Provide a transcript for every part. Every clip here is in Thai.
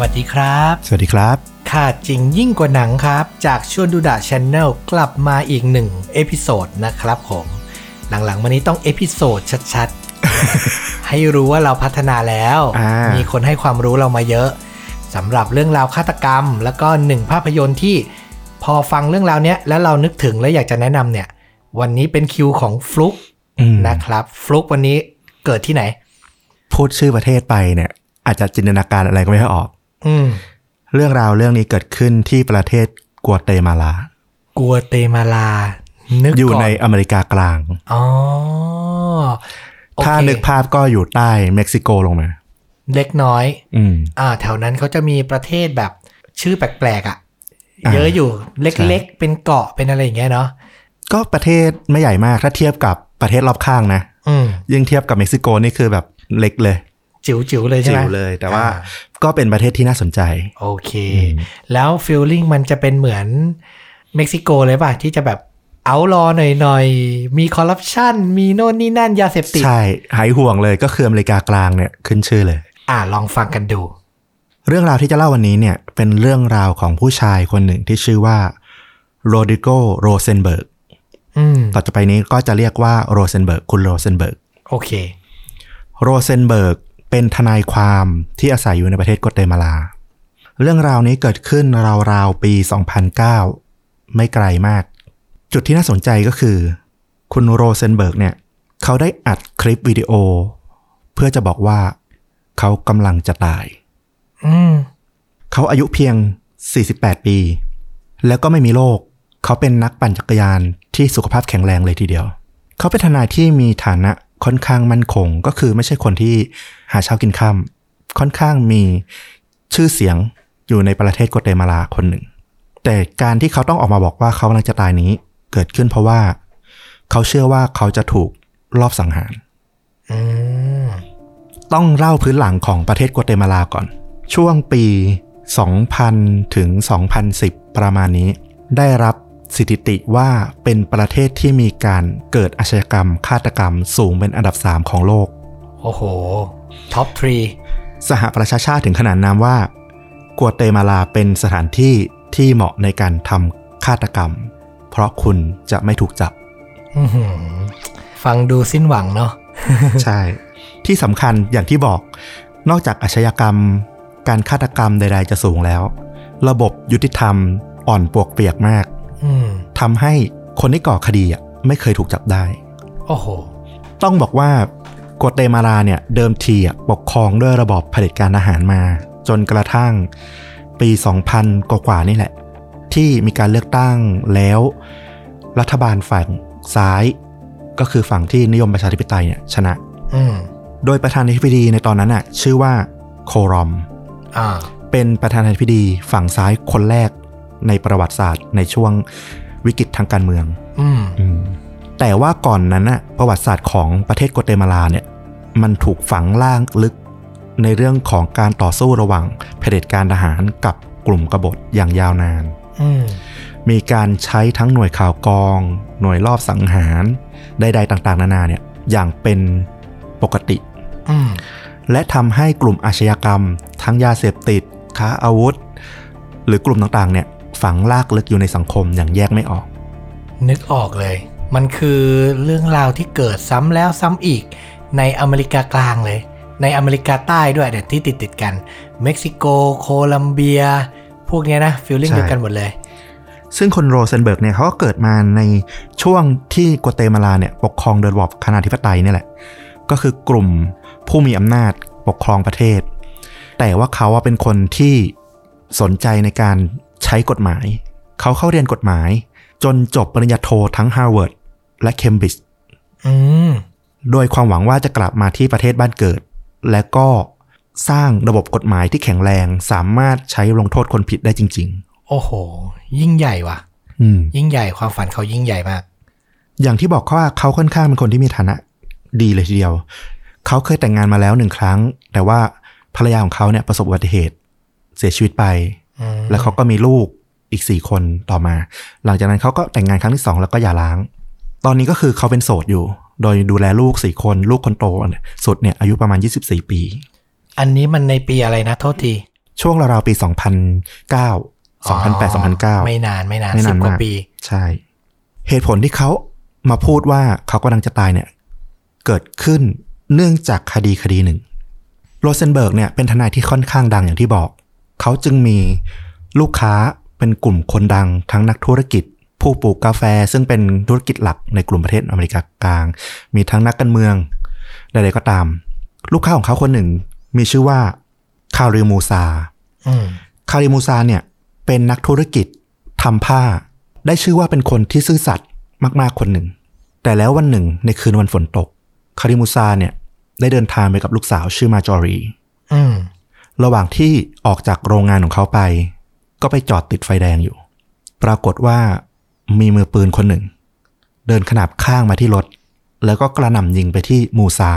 วัสดีครับ สวัสดีครับค่ะจริงยิ่งกว่าหนังครับ จากชวนดูดะช n แนลกลับมาอีกหนึ่งเอพิโซดนะครับผมหลังๆมานี้ต้อง episode ชัดๆ ให้รู้ว่าเราพัฒนาแล้วอ่ามีมีคนให้ความรู้เรามาเยอะสำหรับเรื่องราวฆาตกรรม แล้วก็หนึ่งภาพยนตร์ที่พอฟังเรื่องราวเนี้ยแล้วเรานึกถึงและอยากจะแนะนำเนี่ย วันนี้เป็นคิวของฟลุกอืมนะครับ ฟลุกวันนี้เกิดที่ไหน พูดชื่อประเทศไปเนี่ย อาจจะจินตนาการอะไรก็ไม่ค่อยออกอืม เรื่องราวเรื่องนี้เกิดขึ้นที่ประเทศกัวเตมาลา กัวเตมาลา นึกอยู่ก่ในอเมริกากลาง อ๋อโอเคถ้านึกภาพก็อยู่ใต้เม็กซิโกลงมา เล็กน้อย อืม อ่า แถวนั้นเขาจะมีประเทศแบบชื่อแปลกๆอะ่ะอ่าเยอะอยู่เใช่ล็กๆ เป็นเกาะ เป็นอะไรอย่างเงี้ยเนาะ ก็ประเทศไม่ใหญ่มากถ้าเทียบกับประเทศรอบข้างนะ อืมยิ่งเทียบกับเม็กซิโกนี่คือแบบเล็กเลย จิ๋วๆเลยใช่จิ๋ไหมวเลย แต่ว่าอ่ก็เป็นประเทศที่น่าสนใจ โอเค แล้ว feeling มันจะเป็นเหมือนเม็กซิโกเลยป่ะ ที่จะแบบเอารอหน่อยๆ มีคอร์รัปชันมีโน่นนี่นั่นยาเสพติด ใช่ หายห่วงเลยก็คืออเมริกากลางเนี่ยขึ้นชื่อเลย อ่าลองฟังกันดู เรื่องราวที่จะเล่าวันนี้เนี่ยเป็นเรื่องราวของผู้ชายคนหนึ่งที่ชื่อว่าโรดิโกโรเซนเบิร์กอืมต่อจากไปนี้ก็จะเรียกว่าโรเซนเบิร์กคุณโรเซนเบิร์กโอเค โรเซนเบิร์ก เป็นทนายความที่อาศัยอยู่ในประเทศกัวเตมาลา เรื่องราวนี้เกิดขึ้นราวๆปี 2009 ไม่ไกลมาก จุดที่น่าสนใจก็คือ คุณโรเซนเบิร์กเนี่ย เขาได้อัดคลิปวิดีโอ เพื่อจะบอกว่า เขากำลังจะตายอืมเขาอายุเพียง 48 ปี แล้วก็ไม่มีโรคเขาเป็นนักปั่นจักรยานที่สุขภาพแข็งแรงเลยทีเดียว เขาเป็นทนายที่มีฐานะ ค่อนข้างมั่นคง ก็คือไม่ใช่คนที่หาเช้ากินค่ำค่อนข้างมีชื่อเสียงอยู่ในประเทศกัวเตมาลาคนหนึ่ง แต่การที่เขาต้องออกมาบอกว่าเขากำลังจะตายนี้ เกิดขึ้นเพราะว่าเขาเชื่อว่าเขาจะถูกลอบสังหารต้องเล่าพื้นหลังของประเทศกัวเตมาลาก่อน ช่วงปี 2000 ถึง 2010 ประมาณนี้ ได้รับ สถิติว่าเป็นประเทศที่มีการเกิดอาชญากรรม ฆาตกรรมสูงเป็นอันดับ 3 ของโลก โอ้โห top three สหประชาชาติถึงขนาดนามว่า กัวเตมาลาเป็นสถานที่ที่เหมาะในการทำฆาตกรรม เพราะคุณจะไม่ถูกจับ ฟังดูสิ้นหวังเนาะ ใช่ ที่สำคัญอย่างที่บอก นอกจากอาชญากรรม การฆาตกรรมใด ๆ จะสูงแล้ว ระบบยุติธรรมอ่อนปวกเปียกมากอืม ทำให้คนที่ก่อคดีอะไม่เคยถูกจับได้ โอ้โห ต้องบอกว่ากัวเตมาลาเนี่ยเดิมทีอะปกครองด้วยระบอบเผด็จการทหารมา จนกระทั่งปี 2000 กว่าๆนี่แหละ ที่มีการเลือกตั้งแล้ว รัฐบาลฝั่งซ้าย ก็คือฝั่งที่นิยมประชาธิปไตยเนี่ยชนะอืมโดยประธานาธิบดีในตอนนั้นน่ะ ชื่อว่าโครอมอ่าเป็นประธานาธิบดีฝั่งซ้ายคนแรก ในประวัติศาสตร์ ในช่วงวิกฤตทางการเมืองอืมอืมแต่ว่าก่อนนั้นน่ะประวัติศาสตร์ของประเทศกัวเตมาลาเนี่ย มันถูกฝังล่างลึกในเรื่องของการต่อสู้ระหว่างเผด็จการทหารกับกลุ่มกบฏอย่างยาวนานอืมมีการใช้ทั้งหน่วยข่าวกอง หน่วยรอบสังหารใดๆต่างๆ นานาเนี่ย อย่างเป็นปกติอืมและทำให้กลุ่มอาชญากรรม ทั้งยาเสพติด ค้าอาวุธ หรือกลุ่มต่างๆ เนี่ย ฝังลากลึกอยู่ในสังคมอย่างแยกไม่ออก นึกออกเลย มันคือเรื่องราวที่เกิดซ้ำแล้วซ้ำอีกในอเมริกากลางเลย ในอเมริกาใต้ด้วยเนี่ยที่ติดติดๆกัน เม็กซิโก โคลัมเบีย พวกเนี้ยนะ feeling ใช่เดียวกันหมดเลย ซึ่งคุณโรเซนเบิร์กเนี่ยเขาก็เกิดมาในช่วงที่กัวเตมาลาเนี่ยปกครองโดยระบอบคณาธิปไตยเนี่ยแหละ ก็คือกลุ่มผู้มีอำนาจปกครองประเทศ แต่ว่าเขาอะเป็นคนที่สนใจในการ ใช้กฎหมาย เขาเข้าเรียนกฎหมาย จนจบปริญญาโททั้งฮาร์วาร์ดและเคมบริดจ์อืมโดยความหวังว่าจะกลับมาที่ประเทศบ้านเกิด และก็สร้างระบบกฎหมายที่แข็งแรงสามารถใช้ลงโทษคนผิดได้จริงโอ้โห ยิ่งใหญ่ว่ะๆอืมยิ่งใหญ่ความฝันเขายิ่งใหญ่มาก อย่างที่บอกว่าเขาค่อนข้างเป็นคนที่มีฐานะ ดีเลยทีเดียว เขาเคยแต่งงานมาแล้วหนึ่งครั้ง แต่ว่าภรรยาของเขาเนี่ยประสบอุบัติเหตุ เสียชีวิตไปอืม แล้วเขาก็มีลูกอีกสี่คนต่อมา หลังจากนั้นเขาก็แต่งงานครั้งที่สองแล้วก็หย่าร้าง ตอนนี้ก็คือเขาเป็นโสดอยู่ โดยดูแลลูกสี่คนลูกคนโตเนี่ยสุดเนี่ยอายุประมาณ 24 ปี อันนี้มันในปีอะไรนะโทษทีช่วงราวๆปี 2009 2008 2009 ไม่นานไม่นานไม่นานสิบกว่ามากปี ใช่ เหตุผลที่เขามาพูดว่าเขากำลังจะตายเนี่ย เกิดขึ้นเนื่องจากคดีคดีหนึ่งโรเซนเบิร์กเนี่ยเป็นทนายที่ค่อนข้างดังอย่างที่บอก เขาจึงมี ลูกค้าเป็นกลุ่มคนดังทั้งนักธุรกิจ ผู้ปลูกกาแฟซึ่งเป็นธุรกิจหลักในกลุ่มประเทศอเมริกากลาง มีทั้งนักการเมืองใดๆก็ตาม ลูกค้าของเขาคนหนึ่งมีชื่อว่าคาริมูซาอืมคาริมูซาเนี่ยเป็นนักธุรกิจทำผ้า ได้ชื่อว่าเป็นคนที่ซื่อสัตย์มากๆคนหนึ่ง แต่แล้ววันหนึ่งในคืนวันฝนตก คาริมูซาเนี่ยได้เดินทางไปกับลูกสาวชื่อมาจอรีอืมระหว่างที่ออกจากโรงงานของเขาไป ก็ไปจอดติดไฟแดงอยู่ ปรากฏว่ามีมือปืนคนหนึ่ง เดินขนาบข้างมาที่รถ แล้วก็กระหน่ำยิงไปที่มูซา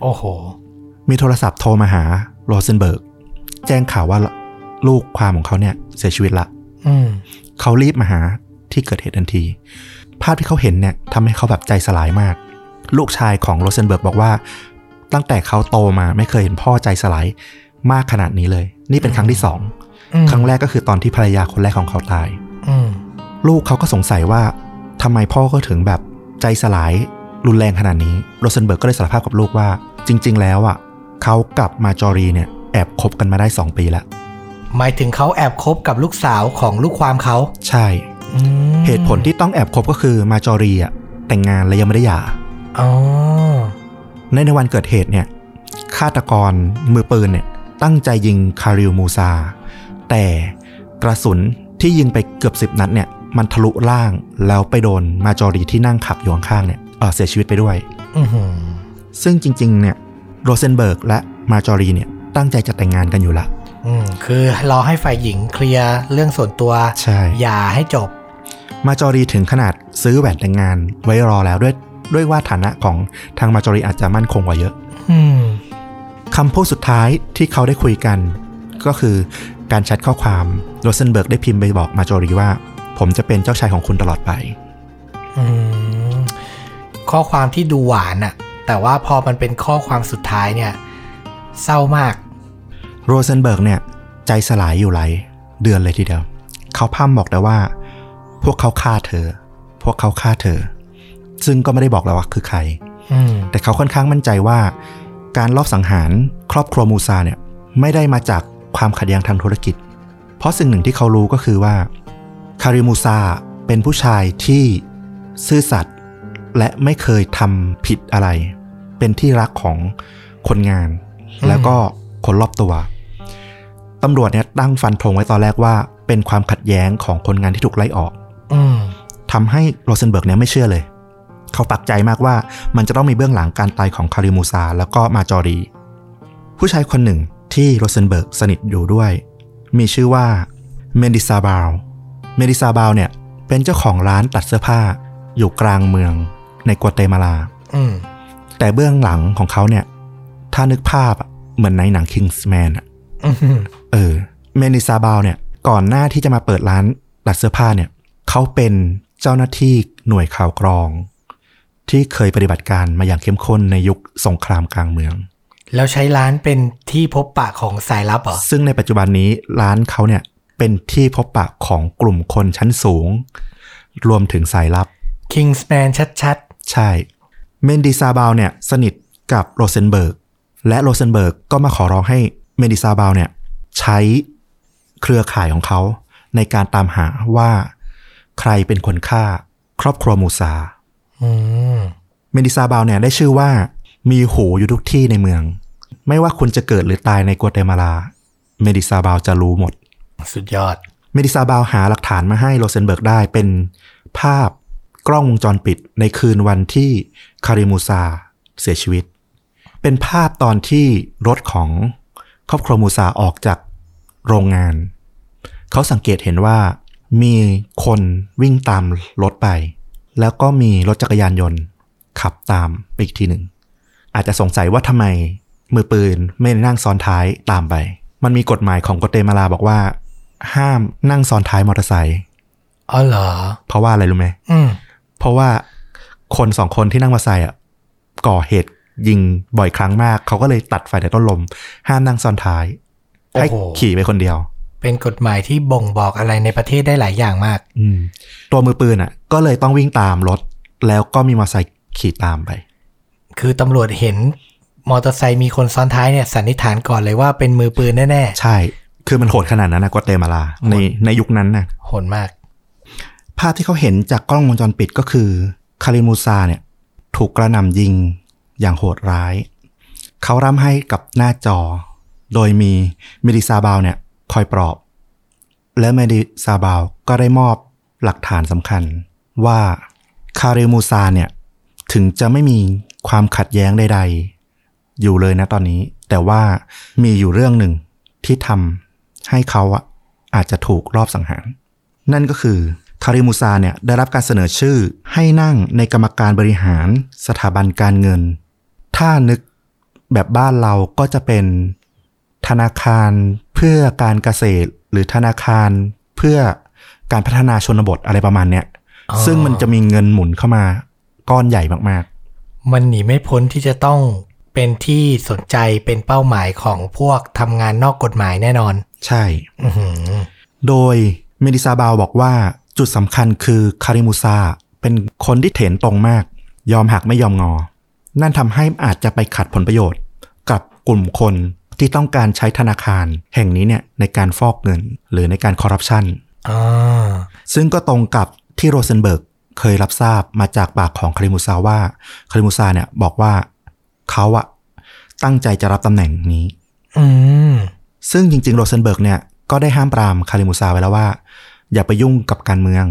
โอ้โห มีโทรศัพท์โทรมาหาโรเซนเบิร์ก แจ้งข่าวว่าลูกความของเขาเนี่ยเสียชีวิตละอืมเขารีบมาหาที่เกิดเหตุทันที ภาพที่เขาเห็นเนี่ยทำให้เขาแบบใจสลายมาก ลูกชายของโรเซนเบิร์กบอกว่า ตั้งแต่เขาโตมาไม่เคยเห็นพ่อใจสลายมากขนาดนี้เลย นี่เป็นครั้งที่สองอืม ครั้งแรกก็คือตอนที่ภรรยาคนแรกของเขาตายอืมลูกเขาก็สงสัยว่าทำไมพ่อก็ถึงแบบใจสลายรุนแรงขนาดนี้โรเซนเบิร์กก็เลยสารภาพกับลูกว่า จริง ๆ แล้วอะเขากับมาจอรีเนี่ยแอบคบกันมาได้ 2 ปีแล้วหมายถึงเขาแอบคบกับลูกสาวของลูกความเขา ใช่อืมเหตุผลที่ต้องแอบคบก็คือมาจอรีอะแต่งงานและยังไม่ได้หย่าอ๋อในในวันเกิดเหตุเนี่ยฆาตกรมือปืนเนี่ยตั้งใจยิงคาริลมูซา แต่กระสุนที่ยิงไปเกือบสิบนัดเนี่ยมันทะลุล่างแล้วไปโดนมาจอรีที่นั่งขับอยู่ข้างๆเนี่ยเอ่อเสียชีวิตไปด้วยอือหือซึ่งจริง ๆ เนี่ยโรเซนเบิร์กและมาจอรีเนี่ยตั้งใจจะแต่งงานกันอยู่ละอืมคือรอให้ฝ่ายหญิงเคลียร์เรื่องส่วนตัวใช่หย่าให้จบ มาจอรีถึงขนาดซื้อแหวนแต่งงานไว้รอแล้วด้วยด้วยว่าฐานะของทางมาจอรีอาจจะมั่นคงกว่าเยอะอืมคำพูดสุดท้ายที่เขาได้คุยกัน ก็คือ การแชทข้อความโรเซนเบิร์กได้พิมพ์ไปบอกมาจอรีว่า ผมจะเป็นเจ้าชายของคุณตลอดไปอืมข้อความที่ดูหวานอะแต่ว่าพอมันเป็นข้อความสุดท้ายเนี่ย เศร้ามากโรเซนเบิร์กเนี่ย ใจสลายอยู่หลายเดือนเลยทีเดียว เขาพร่ำบอกแต่ว่า พวกเขาฆ่าเธอ พวกเขาฆ่าเธอ ซึ่งก็ไม่ได้บอกแล้วว่าคือใครอืมแต่เขาค่อนข้างมั่นใจว่า การลอบสังหารครอบครัวมูซาเนี่ย ไม่ได้มาจาก ความขัดแย้งทางธุรกิจ เพราะสิ่งหนึ่งที่เขารู้ก็คือว่าคาริมูซาเป็นผู้ชายที่ซื่อสัตย์และไม่เคยทำผิดอะไร เป็นที่รักของคนงานอืมแล้วก็คนรอบตัวตำรวจเนี่ยตั้งฟันธงไว้ตอนแรกว่า เป็นความขัดแย้งของคนงานที่ถูกไล่ออกอืมทำให้โรเซนเบิร์กเนี่ยไม่เชื่อเลย เขาปักใจมากว่ามันจะต้องมีเบื้องหลังการตายของคาริมูซาแล้วก็มาจอรี ผู้ชายคนหนึ่ง ที่โรเซนเบิร์กสนิทอยู่ด้วย มีชื่อว่าเมนดิซาบาลเมนดิซาบาลเนี่ยเป็นเจ้าของร้านตัดเสื้อผ้าอยู่กลางเมืองในกัวเตมาลาอืมแต่เบื้องหลังของเขาเนี่ย ถ้านึกภาพอะเหมือนในหนัง Kingsman อะอืมเออ เมนิซาบาลเนี่ย ก่อนหน้าที่จะมาเปิดร้านตัดเสื้อผ้าเนี่ย เขาเป็นเจ้าหน้าที่หน่วยข่าวกรอง ที่เคยปฏิบัติการมาอย่างเข้มข้นในยุคสงครามกลางเมือง แล้วใช้ร้านเป็นที่พบปะของสายลับเหรอ ซึ่งในปัจจุบันนี้ร้านเขาเนี่ยเป็นที่พบปะของกลุ่มคนชั้นสูง รวมถึงสายลับ Kingsman ชัดใช่ เมนดิซาบาลเนี่ยสนิทกับโรเซนเบิร์ก และโรเซนเบิร์กก็มาขอร้องให้เมนดิซาบาลเนี่ยใช้เครือข่ายของเขาในการตามหาว่าใครเป็นคนฆ่าครอบครัวมูซาๆอืมเมนดิซาบาลเนี่ยได้ชื่อว่ามีหูอยู่ทุกที่ในเมือง ไม่ว่าคุณจะเกิดหรือตายในกัวเตมาลา เมนดิซาบาลจะรู้หมด สุดยอด เมนดิซาบาลหาหลักฐานมาให้โรเซนเบิร์กได้เป็นภาพกล้องวงจรปิดในคืนวันที่คาริมูซาเสียชีวิต เป็นภาพตอนที่รถของครอบครัวมูซาออกจากโรงงาน เขาสังเกตเห็นว่ามีคนวิ่งตามรถไป แล้วก็มีรถจักรยานยนต์ขับตามไปอีกทีหนึ่ง อาจจะสงสัยว่าทำไม มือปืนไม่นั่งซ้อนท้ายตามไป มันมีกฎหมายของโกเตมาลาบอกว่า ห้ามนั่งซ้อนท้ายมอเตอร์ไซค์อ๋อเหรอ เพราะว่าอะไรรู้ไหมอืมเพราะว่าคนสองคนที่นั่งมอเตอร์ไซค์อะก่อเหตุยิงบ่อยครั้งมาก เขาก็เลยตัดไฟแต่ต้นลม ห้ามนั่งซ้อนท้าย ให้โอ้โหขี่ไปคนเดียว เป็นกฎหมายที่บ่งบอกอะไรในประเทศได้หลายอย่างมาก อืม ตัวมือปืนอะ ก็เลยต้องวิ่งตามรถ แล้วก็มีมอเตอร์ไซค์ขี่ตามไป คือตำรวจเห็น มอเตอร์ไซค์มีคนซ้อนท้ายเนี่ยสันนิษฐานก่อนเลยว่าเป็นมือปืนแน่ใช่ คือมันโหดขนาดนั้นนะกวเตมาลาในในยุคนั้นนะๆโหดมาก ภาพที่เขาเห็นจากกล้องวงจรปิดก็คือคาริมูซาเนี่ย ถูกกระหน่ำยิงอย่างโหดร้าย เขาร่ำไห้กับหน้าจอ โดยมีเมนดิซาบาลเนี่ยคอยปลอบ และเมนดิซาบาลก็ได้มอบหลักฐานสำคัญ ว่าคาริมูซาเนี่ยถึงจะไม่มีความขัดแย้งใดๆ อยู่เลยนะตอนนี้ แต่ว่ามีอยู่เรื่องหนึ่งที่ทำให้เขาอะอาจจะถูกลอบสังหาร นั่นก็คือคาริมูซาเนี่ยได้รับการเสนอชื่อให้นั่งในกรรมการบริหารสถาบันการเงิน ถ้านึกแบบบ้านเราก็จะเป็นธนาคารเพื่อการเกษตร หรือธนาคารเพื่อการพัฒนาชนบทอะไรประมาณเนี้ยอ๋อซึ่งมันจะมีเงินหมุนเข้ามาก้อนใหญ่มากมันหนีไม่พ้นที่จะต้อง เป็นที่สนใจเป็นเป้าหมายของพวกทำงานนอกกฎหมายแน่นอนๆใช่อือหือโดยเมนดิซาบาลบอกว่าจุดสำคัญคือคาริมูซาเป็นคนที่เถรตรงมาก ยอมหักไม่ยอมงอ นั่นทำให้อาจจะไปขัดผลประโยชน์ กับกลุ่มคนที่ต้องการใช้ธนาคาร แห่งนี้เนี่ยในการฟอกเงิน หรือในการคอร์รัปชันอ่าซึ่งก็ตรงกับที่โรเซนเบิร์กเคยรับทราบมาจากปากของคาริมูซาว่าคาริมูซาเนี่ยบอกว่า เขาอะตั้งใจจะรับตำแหน่งนี้อืมซึ่งจริงๆโรเซนเบิร์กเนี่ยก็ได้ห้ามปรามคาริมูซาไว้แล้วว่า อย่าไปยุ่งกับการเมือง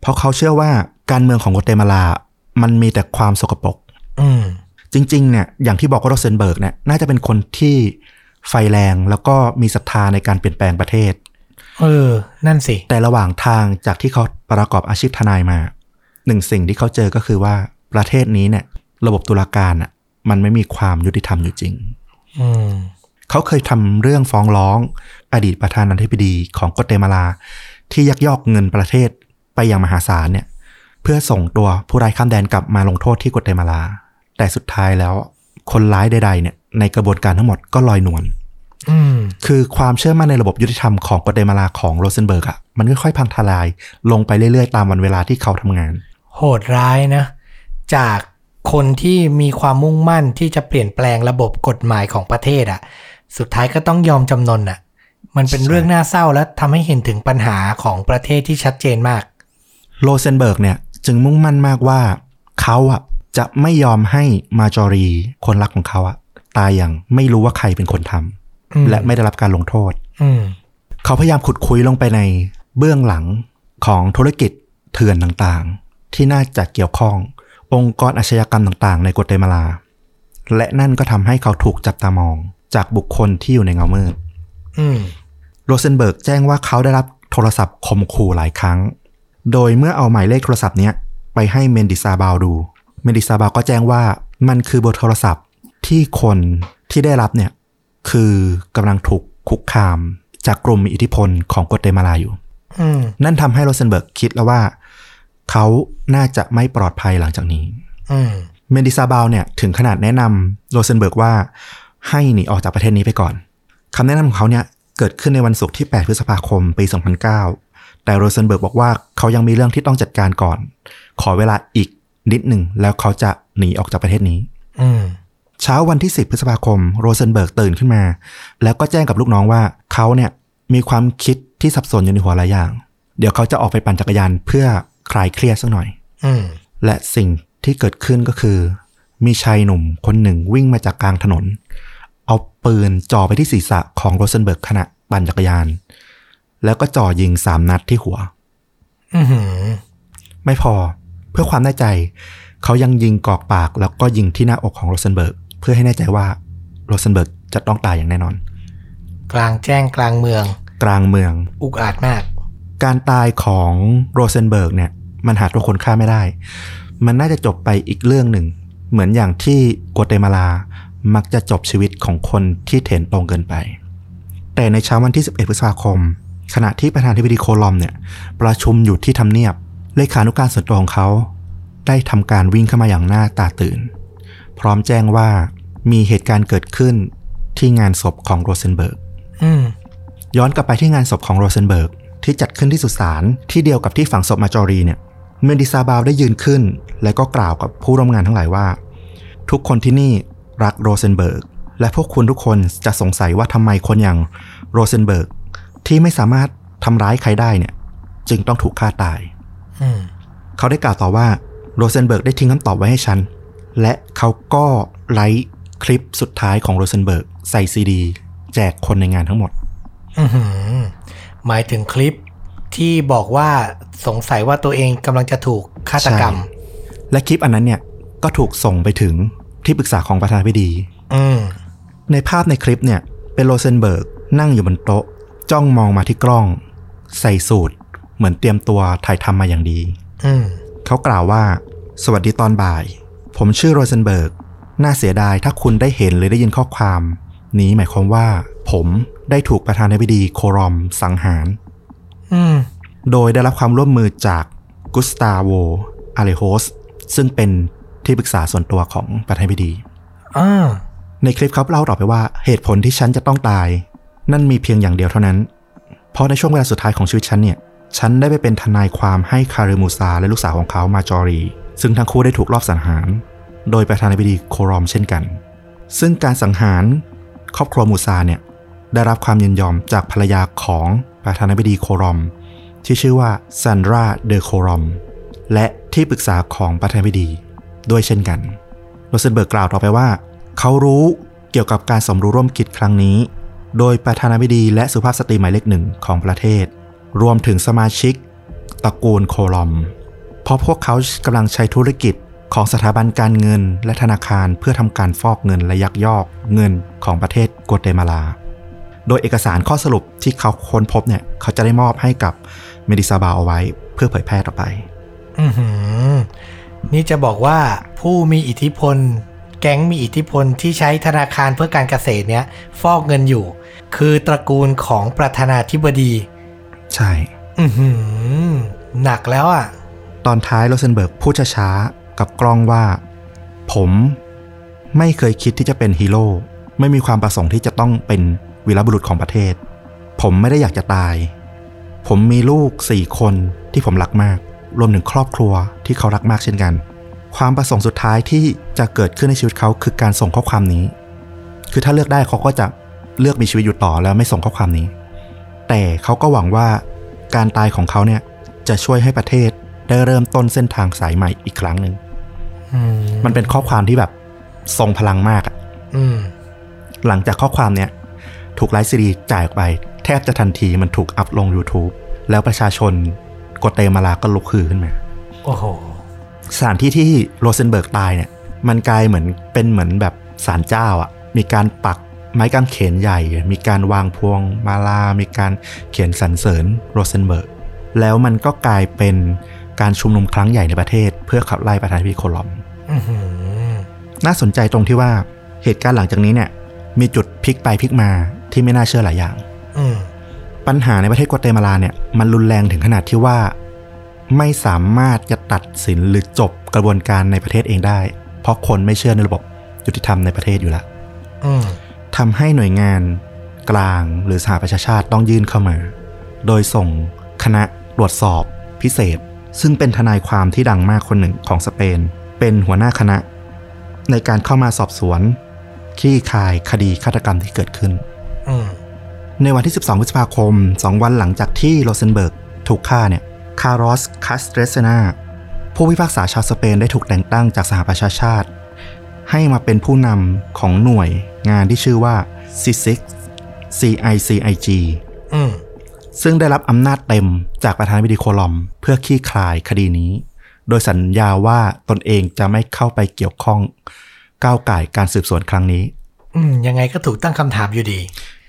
เพราะเขาเชื่อว่าการเมืองของกัวเตมาลา มันมีแต่ความสกปรกอืมจริงๆเนี่ยอย่างที่บอกว่าโรเซนเบิร์กเนี่ยน่าจะเป็นคนที่ไฟแรงแล้วก็มีศรัทธาในการเปลี่ยนแปลงประเทศ เออ นั่นสิ แต่ระหว่างทางจากที่เขาประกอบอาชีพทนายมา หนึ่งสิ่งที่เขาเจอก็คือว่าประเทศนี้เนี่ย ระบบตุลาการอะ มันไม่มีความยุติธรรมอยู่จริงอืมเขาเคยทำเรื่องฟ้องร้อง อดีตประธานาธิบดีของกัวเตมาลา ที่ยักยอกเงินประเทศไปอย่างมหาศาลเนี่ย เพื่อส่งตัวผู้ร้ายข้ามแดนกลับมาลงโทษที่กัวเตมาลา แต่สุดท้ายแล้วคนร้ายใด ๆ เนี่ย ในกระบวนการทั้งหมดก็ลอยนวลอืมคือความเชื่อมั่นในระบบยุติธรรมของกัวเตมาลาของโรเซนเบิร์กอะมันค่อยๆพังทลายลงไปเรื่อยๆ ตามวันเวลาที่เขาทำงาน โหดร้ายนะ จาก คนที่มีความมุ่งมั่นที่จะเปลี่ยนแปลงระบบกฎหมายของประเทศอะ่ะ สุดท้ายก็ต้องยอมจำนนอะ มันเป็นใช่เรื่องน่าเศร้าและทำให้เห็นถึงปัญหาของประเทศที่ชัดเจนมากโรเซนเบิร์กเนี่ยจึงมุ่งมั่นมากว่าเขาอะจะไม่ยอมให้มาจอรีคนรักของเขาอะตายอย่างไม่รู้ว่าใครเป็นคนทำอืมและไม่ได้รับการลงโทษอืมเขาพยายามขุดคุ้ยลงไปในเบื้องหลังของธุรกิจเถื่อนต่างๆ ที่น่าจะเกี่ยวข้อง องค์กรอาชญากรรมต่างๆ ในกัวเตมาลา และนั่นก็ทำให้เขาถูกจับตามองจากบุคคลที่อยู่ในเงามืดอืมโรเซนเบิร์กแจ้งว่าเขาได้รับโทรศัพท์ข่มขู่หลายครั้ง โดยเมื่อเอาหมายเลขโทรศัพท์เนี้ยไปให้เมนดิซาบาวดู เมนดิซาบาวก็แจ้งว่ามันคือเบอร์โทรศัพท์ที่คนที่ได้รับเนี่ย คือกำลังถูกคุกคาม จากกลุ่มมีอิทธิพลของกัวเตมาลาอยู่อืมนั่นทำให้โรเซนเบิร์กคิดแล้วว่า เขาน่าจะไม่ปลอดภัยหลังจากนี้อืมเมนดิซาบาวเนี่ยถึงขนาดแนะนำโรเซนเบิร์กว่าให้หนีออกจากประเทศนี้ไปก่อนคำแนะนำของเขาเนี่ยเกิดขึ้นในวันศุกร์ที่ 8 พฤษภาคม ปี 2009 แต่โรเซนเบิร์กบอกว่าเขายังมีเรื่องที่ต้องจัดการก่อน ขอเวลาอีกนิดหนึ่งแล้วเขาจะหนีออกจากประเทศนี้อืมเช้าวันที่ 10 พฤษภาคม โรเซนเบิร์กตื่นขึ้นมา แล้วก็แจ้งกับลูกน้องว่าเขาเนี่ยมีความคิดที่สับสนอยู่ในหัวหลายอย่าง เดี๋ยวเขาจะออกไปปั่นจักรยานเพื่อ คลายเครียดสักหน่อยอืมและสิ่งที่เกิดขึ้นก็คือ มีชายหนุ่มคนหนึ่งวิ่งมาจากกลางถนน เอาปืนจ่อไปที่ศีรษะของโรเซนเบิร์กขณะปั่นจักรยาน แล้วก็จ่อยิงสามนัดที่หัวอือหือไม่พอเพื่อความแน่ใจ เขายังยิงกรอกปากแล้วก็ยิงที่หน้าอกของโรเซนเบิร์กเพื่อให้แน่ใจว่าโรเซนเบิร์กจะต้องตายอย่างแน่นอน กลางแจ้งกลางเมือง กลางเมือง อุกอาจมาก การตายของโรเซนเบิร์กเนี่ย มันหาตัวคนฆ่าไม่ได้ มันน่าจะจบไปอีกเรื่องหนึ่ง เหมือนอย่างที่กัวเตมาลา มักจะจบชีวิตของคนที่เถรตรงเกินไป แต่ในเช้าวันที่ 11 พฤษภาคม ขณะที่ประธานาธิบดีโคลอมเนี่ย ประชุมอยู่ที่ทำเนียบ เลขานุการส่วนตัวของเขา ได้ทำการวิ่งเข้ามาอย่างหน้าตาตื่น พร้อมแจ้งว่ามีเหตุการณ์เกิดขึ้นที่งานศพของโรเซนเบิร์กอืมย้อนกลับไปที่งานศพของโรเซนเบิร์ก ที่จัดขึ้นที่สุสานที่เดียวกับที่ฝังศพมาจอรีเนี่ยเมนดิซาบาวได้ยืนขึ้น และก็กล่าวกับผู้ร่วมงานทั้งหลายว่า ทุกคนที่นี่รักโรเซนเบิร์ก และพวกคุณทุกคนจะสงสัยว่าทำไมคนอย่างโรเซนเบิร์ก ที่ไม่สามารถทำร้ายใครได้เนี่ย จึงต้องถูกฆ่าตายอืมเขาได้กล่าวต่อว่าโรเซนเบิร์กได้ทิ้งคำตอบไว้ให้ฉัน และเขาก็ write คลิปสุดท้ายของโรเซนเบิร์กใส่ซีดี แจกคนในงานทั้งหมดอื้อ หือหมายถึงคลิปที่บอกว่าสงสัยว่าตัวเองกำลังจะถูกฆาตกรรมใช่และคลิปอันนั้นเนี่ยก็ถูกส่งไปถึงที่ปรึกษาของประธานาธิบดีอืมในภาพในคลิปเนี่ย เป็นโรเซนเบิร์กนั่งอยู่บนโต๊ะ จ้องมองมาที่กล้อง ใส่สูท เหมือนเตรียมตัวถ่ายทำมาอย่างดีอืมเขากล่าวว่า สวัสดีตอนบ่าย ผมชื่อโรเซนเบิร์ก น่าเสียดายถ้าคุณได้เห็นหรือได้ยินข้อความ นี้หมายความว่าผ มได้ถูกประธานาธิบดีโคลอมสังหารอืมโดยได้รับความร่วมมือจากกุสตาโวอาเลโฮสซึ่งเป็นที่ปรึกษาส่วนตัวของประธานาธิบดีอ่าในคลิปเขาเล่าต่อไปว่าเหตุผลที่ฉันจะต้องตาย นั่นมีเพียงอย่างเดียวเท่านั้น เพราะในช่วงเวลาสุดท้ายของชีวิตฉันเนี่ย ฉันได้ไปเป็นทนายความให้คาริมูซาและลูกสาวของเขามาจอรี ซึ่งทั้งคู่ได้ถูกลอบสังหาร โดยประธานาธิบดีโคลอมเช่นกัน ซึ่งการสังหารครอบครัวมูซาเนี่ย ได้รับความยินยอมจากภรรยาของประธานาธิบดีโคลอม ที่ชื่อว่าซันดราเดอโคลอม และที่ปรึกษาของประธานาธิบดี ด้วยเช่นกันโรเซนเบิร์กกล่าวต่อไปว่า เขารู้เกี่ยวกับการสมรู้ร่วมคิดครั้งนี้ โดยประธานาธิบดีและสุภาพสตรีหมายเลขหนึ่งของประเทศ รวมถึงสมาชิกตระกูลโคลอม เพราะพวกเขากำลังใช้ธุรกิจของสถาบันการเงินและธนาคารเพื่อทำการฟอกเงินและยักยอกเงินของประเทศกัวเตมาลา โดยเอกสารข้อสรุปที่เขาค้นพบเนี่ย เขาจะได้มอบให้กับเมดิซาบาเอาไว้เพื่อเผยแพร่ต่อไป อือหือนี่จะบอกว่าผู้มีอิทธิพล แก๊งมีอิทธิพลที่ใช้ธนาคารเพื่อการเกษตรเนี้ยฟอกเงินอยู่ คือตระกูลของประธานาธิบดี ใช่ อือหือหนักแล้วอะ ตอนท้ายโรเซนเบิร์กพูดช้าๆกับกล้องว่า ผมไม่เคยคิดที่จะเป็นฮีโร่ไม่มีความประสงค์ที่จะต้องเป็น วีรบุรุษของประเทศ ผมไม่ได้อยากจะตาย ผมมีลูกสี่คนที่ผมรักมาก รวมถึงครอบครัวที่เขารักมากเช่นกัน ความประสงค์สุดท้ายที่จะเกิดขึ้นในชีวิตเขาคือการส่งข้อความนี้ คือถ้าเลือกได้เขาก็จะเลือกมีชีวิตอยู่ต่อแล้วไม่ส่งข้อความนี้ แต่เขาก็หวังว่าการตายของเขาเนี่ยจะช่วยให้ประเทศได้เริ่มต้นเส้นทางสายใหม่อีกครั้งหนึ่งอืมมันเป็นข้อความที่แบบทรงพลังมากอะอืมหลังจากข้อความเนี่ย ถูก write ซีดีจ่ายออกไป แทบจะทันทีมันถูก up ลง YouTube แล้วประชาชนกัวเตมาลาก็ลุกฮือขึ้นมา โอ้โห สถานที่ที่โรเซนเบิร์กตายเนี่ย มันกลายเหมือนเป็นเหมือนแบบศาลเจ้าอ่ะ มีการปักไม้กางเขนใหญ่ มีการวางพวงมาลา มีการเขียนสรรเสริญโรเซนเบิร์ก แล้วมันก็กลายเป็นการชุมนุมครั้งใหญ่ในประเทศ เพื่อขับไล่ประธานาธิบดีโคลอมอือหือน่าสนใจตรงที่ว่าเหตุการณ์หลังจากนี้เนี่ย มีจุดพลิกไปพลิกมา ที่ไม่น่าเชื่อหลายอย่างอืมปัญหาในประเทศกัวเตมาลาเนี่ยมันรุนแรงถึงขนาดที่ว่า ไม่สามารถจะตัดสินหรือจบกระบวนการในประเทศเองได้ เพราะคนไม่เชื่อในระบบยุติธรรมในประเทศอยู่แล้วอืมทำให้หน่วยงานกลางหรือสหประชาชาติต้องยื่นเข้ามา โดยส่งคณะตรวจสอบพิเศษ ซึ่งเป็นทนายความที่ดังมากคนหนึ่งของสเปน เป็นหัวหน้าคณะ ในการเข้ามาสอบสวนคลี่คลายคดีฆาตกรรมที่เกิดขึ้นอืม ในวันที่ 12 พฤษภาคม 2 วันหลังจากที่โรเซนเบิร์กถูกฆ่าเนี่ย คาร์ลอสคาสเตรเซนาผู้พิพากษาชาวสเปนได้ถูกแต่งตั้งจากสหประชาชาติ ให้มาเป็นผู้นำของหน่วยงานที่ชื่อว่า CICIG CICIG อืมซึ่งได้รับอำนาจเต็มจากประธานาธิบดีโคลอม เพื่อคลี่คลายคดีนี้ โดยสัญญาว่าตนเองจะไม่เข้าไปเกี่ยวข้องก้าวไก่ายการสืบสวนครั้งนี้อืม ยังไงก็ถูกตั้งคำถามอยู่ดี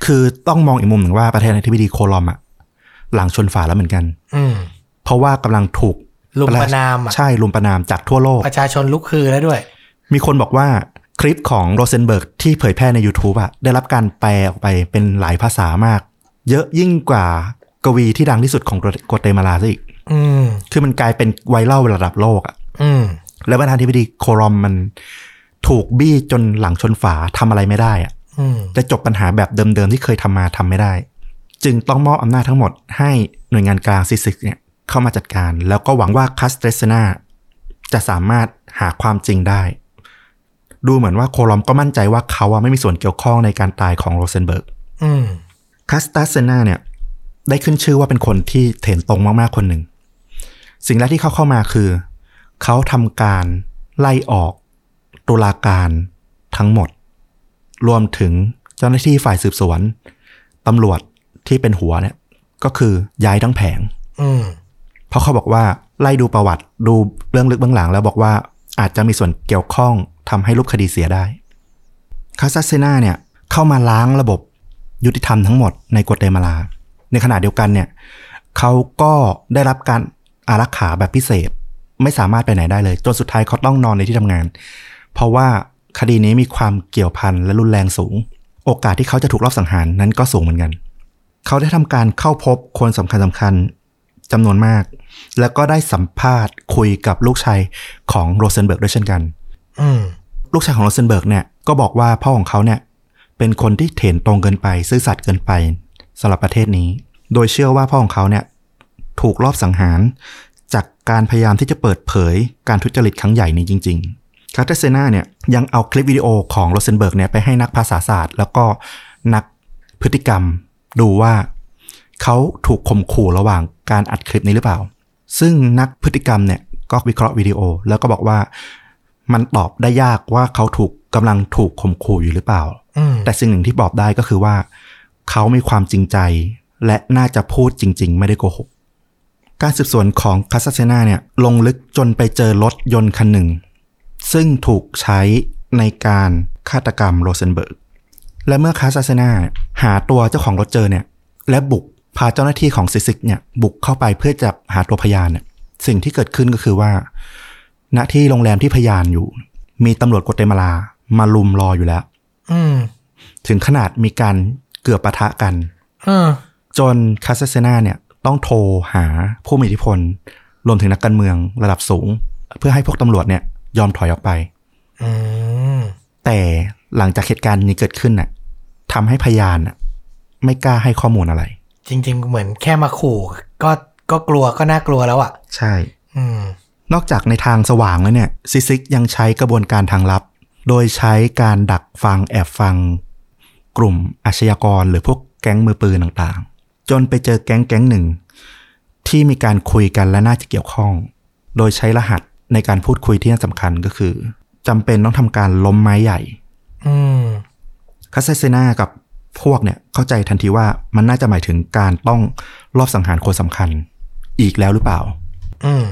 คือต้องมองอีกมุมหนึ่งว่าประธานาธิบดีโคลอมอะหลังชนฝาแล้วเหมือนกัน อืมเพราะว่ากำลังถูกลุมประนามอะใช่ลุมประนามจากทั่วโลก ประชาชนลุกคือแล้วด้วย มีคนบอกว่าคลิปของโรเซนเบิร์กที่เผยแพร่ใน YouTube อะได้รับการแปลออกไปเป็นหลายภาษามาก เยอะยิ่งกว่ากวีที่ดังที่สุดของกัวเตมาลาซะอีกอืมคือมันกลายเป็นไวรัลระดับโลกอะอืมแล้วประธานาธิบดีโครอมมัน ถูกบี้จนหลังชนฝาทำอะไรไม่ได้อะอืมจะจบปัญหาแบบเดิมๆที่เคยทำมาทำไม่ได้ จึงต้องมอบอำนาจทั้งหมดให้หน่วยงานกลาง CICIG เนี่ยเข้ามาจัดการ แล้วก็หวังว่าคาสเตรเซนาจะสามารถหาความจริงได้ ดูเหมือนว่าโคลอมก็มั่นใจว่าเขาอะไม่มีส่วนเกี่ยวข้องในการตายของโรเซนเบิร์กอืมคาสเตรเซนาเนี่ย ได้ขึ้นชื่อว่าเป็นคนที่เถรตรงมากๆคนหนึ่ง สิ่งแรกที่เขาเข้ามาคือ เขาทำการไล่ออก ตุลาการทั้งหมด รวมถึงเจ้าหน้าที่ฝ่ายสืบสวนตำรวจที่เป็นหัวเนี่ย ก็คือย้ายทั้งแผงอืมเพราะเขาบอกว่าไล่ดูประวัติดูเรื่องลึกเบื้องหลัง แล้วบอกว่าอาจจะมีส่วนเกี่ยวข้องทำให้รูปคดีเสียได้คาซาเซนาเนี่ย เข้ามาล้างระบบยุติธรรมทั้งหมดในกัวเตมาลา ในขณะเดียวกันเนี่ยเขาก็ได้รับการอารักขาแบบพิเศษ ไม่สามารถไปไหนได้เลย จนสุดท้ายเขาต้องนอนในที่ทำงาน เพราะว่าคดีนี้มีความเกี่ยวพันและรุนแรงสูง โอกาสที่เขาจะถูกลอบสังหารนั้นก็สูงเหมือนกัน เขาได้ทำการเข้าพบคนสำคัญสำคัญจำนวนมาก แล้วก็ได้สัมภาษณ์คุยกับลูกชายของโรเซนเบิร์กด้วยเช่นกันอืมลูกชายของโรเซนเบิร์กเนี่ยก็บอกว่าพ่อของเขาเนี่ย เป็นคนที่เถรตรงเกินไป ซื่อสัตย์เกินไปสำหรับประเทศนี้ โดยเชื่อว่าพ่อของเขาเนี่ย ถูกลอบสังหาร จากการพยายามที่จะเปิดเผยการทุจริตครั้งใหญ่นี้จริง ๆ คาร์เตเซนาเนี่ยยังเอาคลิปวิดีโอของโรเซนเบิร์กเนี่ยไปให้นักภาษาศาสตร์ แล้วก็นักพฤติกรรมดูว่าเขาถูกข่มขู่ระหว่างการอัดคลิปนี้หรือเปล่า ซึ่งนักพฤติกรรมเนี่ยก็วิเคราะห์วิดีโอ แล้วก็บอกว่ามันตอบได้ยากว่าเขาถูกกำลังถูกข่มขู่อยู่หรือเปล่าอืมแต่สิ่งหนึ่งที่บอกได้ก็คือว่า เขามีความจริงใจ และน่าจะพูดจริง ๆ ไม่ได้โกหก การสืบสวนของคาสเซนาเนี่ยลงลึกจนไปเจอรถยนต์คันหนึ่ง ซึ่งถูกใช้ในการฆาตกรรมโรเซนเบิร์ก และเมื่อคาสเซนาหาตัวเจ้าของรถเจอเนี่ย และบุกพาเจ้าหน้าที่ของ CICIG เนี่ยบุกเข้าไปเพื่อจะหาตัวพยานเนี่ยสิ่งที่เกิดขึ้นก็คือว่า ณที่โรงแรมที่พยานอยู่ มีตำรวจกัวเตมาลามาลุมรออยู่แล้วอืมถึงขนาดมีการเกือบปะทะกันเออจนคาสเซนาเนี่ยต้องโทรหาผู้มีอิทธิพล รวมถึงนักการเมืองระดับสูง เพื่อให้พวกตำรวจเนี่ย ยอมถอยออกไปอืมแต่หลังจากเหตุการณ์นี้เกิดขึ้นน่ะทำให้พยานน่ะ ไม่กล้าให้ข้อมูลอะไร จริง ๆ เหมือนแค่มาขู่ก็ก็กลัวก็น่ากลัวแล้วอะ ใช่ อืม นอกจากในทางสว่างแล้วเนี่ย CICIG ยังใช้กระบวนการทางลับ โดยใช้การดักฟังแอบฟัง กลุ่มอาชญากรหรือพวกแก๊งมือปืนต่างๆ จนไปเจอแก๊งแก๊งหนึ่ง ที่มีการคุยกันและน่าจะเกี่ยวข้อง โดยใช้รหัส ในการพูดคุยที่น่าสำคัญก็คือจำเป็นต้องทำการล้มไม้ใหญ่อืมคาเซเซนากับพวกเนี่ยเข้าใจทันทีว่ามันน่าจะหมายถึงการต้องลอบสังหารคนสำคัญ อีกแล้วหรือเปล่าอืม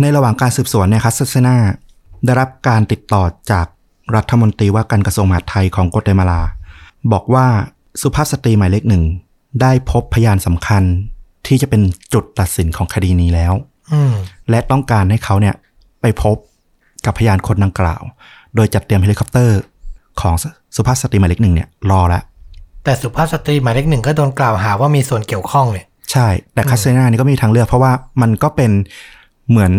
ในระหว่างการสืบสวนเนี่ยคัสเซนาได้รับการติดต่อจากรัฐมนตรีว่าการกระทรวงมหาดไทยของกัวเตมาลา บอกว่าสุภาพสตรีหมายเลขหนึ่งได้พบพยานสำคัญที่จะเป็นจุดตัดสินของคดีนี้แล้วอืมและต้องการให้เขาเนี่ย ไปพบกับพยานคนดังกล่าว โดยจัดเตรียมเฮลิคอปเตอร์ของสุภาพสตรีหมายเลขหนึ่งเนี่ยรอแล้ว แต่สุภาพสตรีหมายเลขหนึ่งก็โดนกล่าวหาว่ามีส่วนเกี่ยวข้องเนี่ย ใช่ แต่คาสเซนานี่ก็มีทางเลือกเพราะว่ามันก็เป็นเหมือน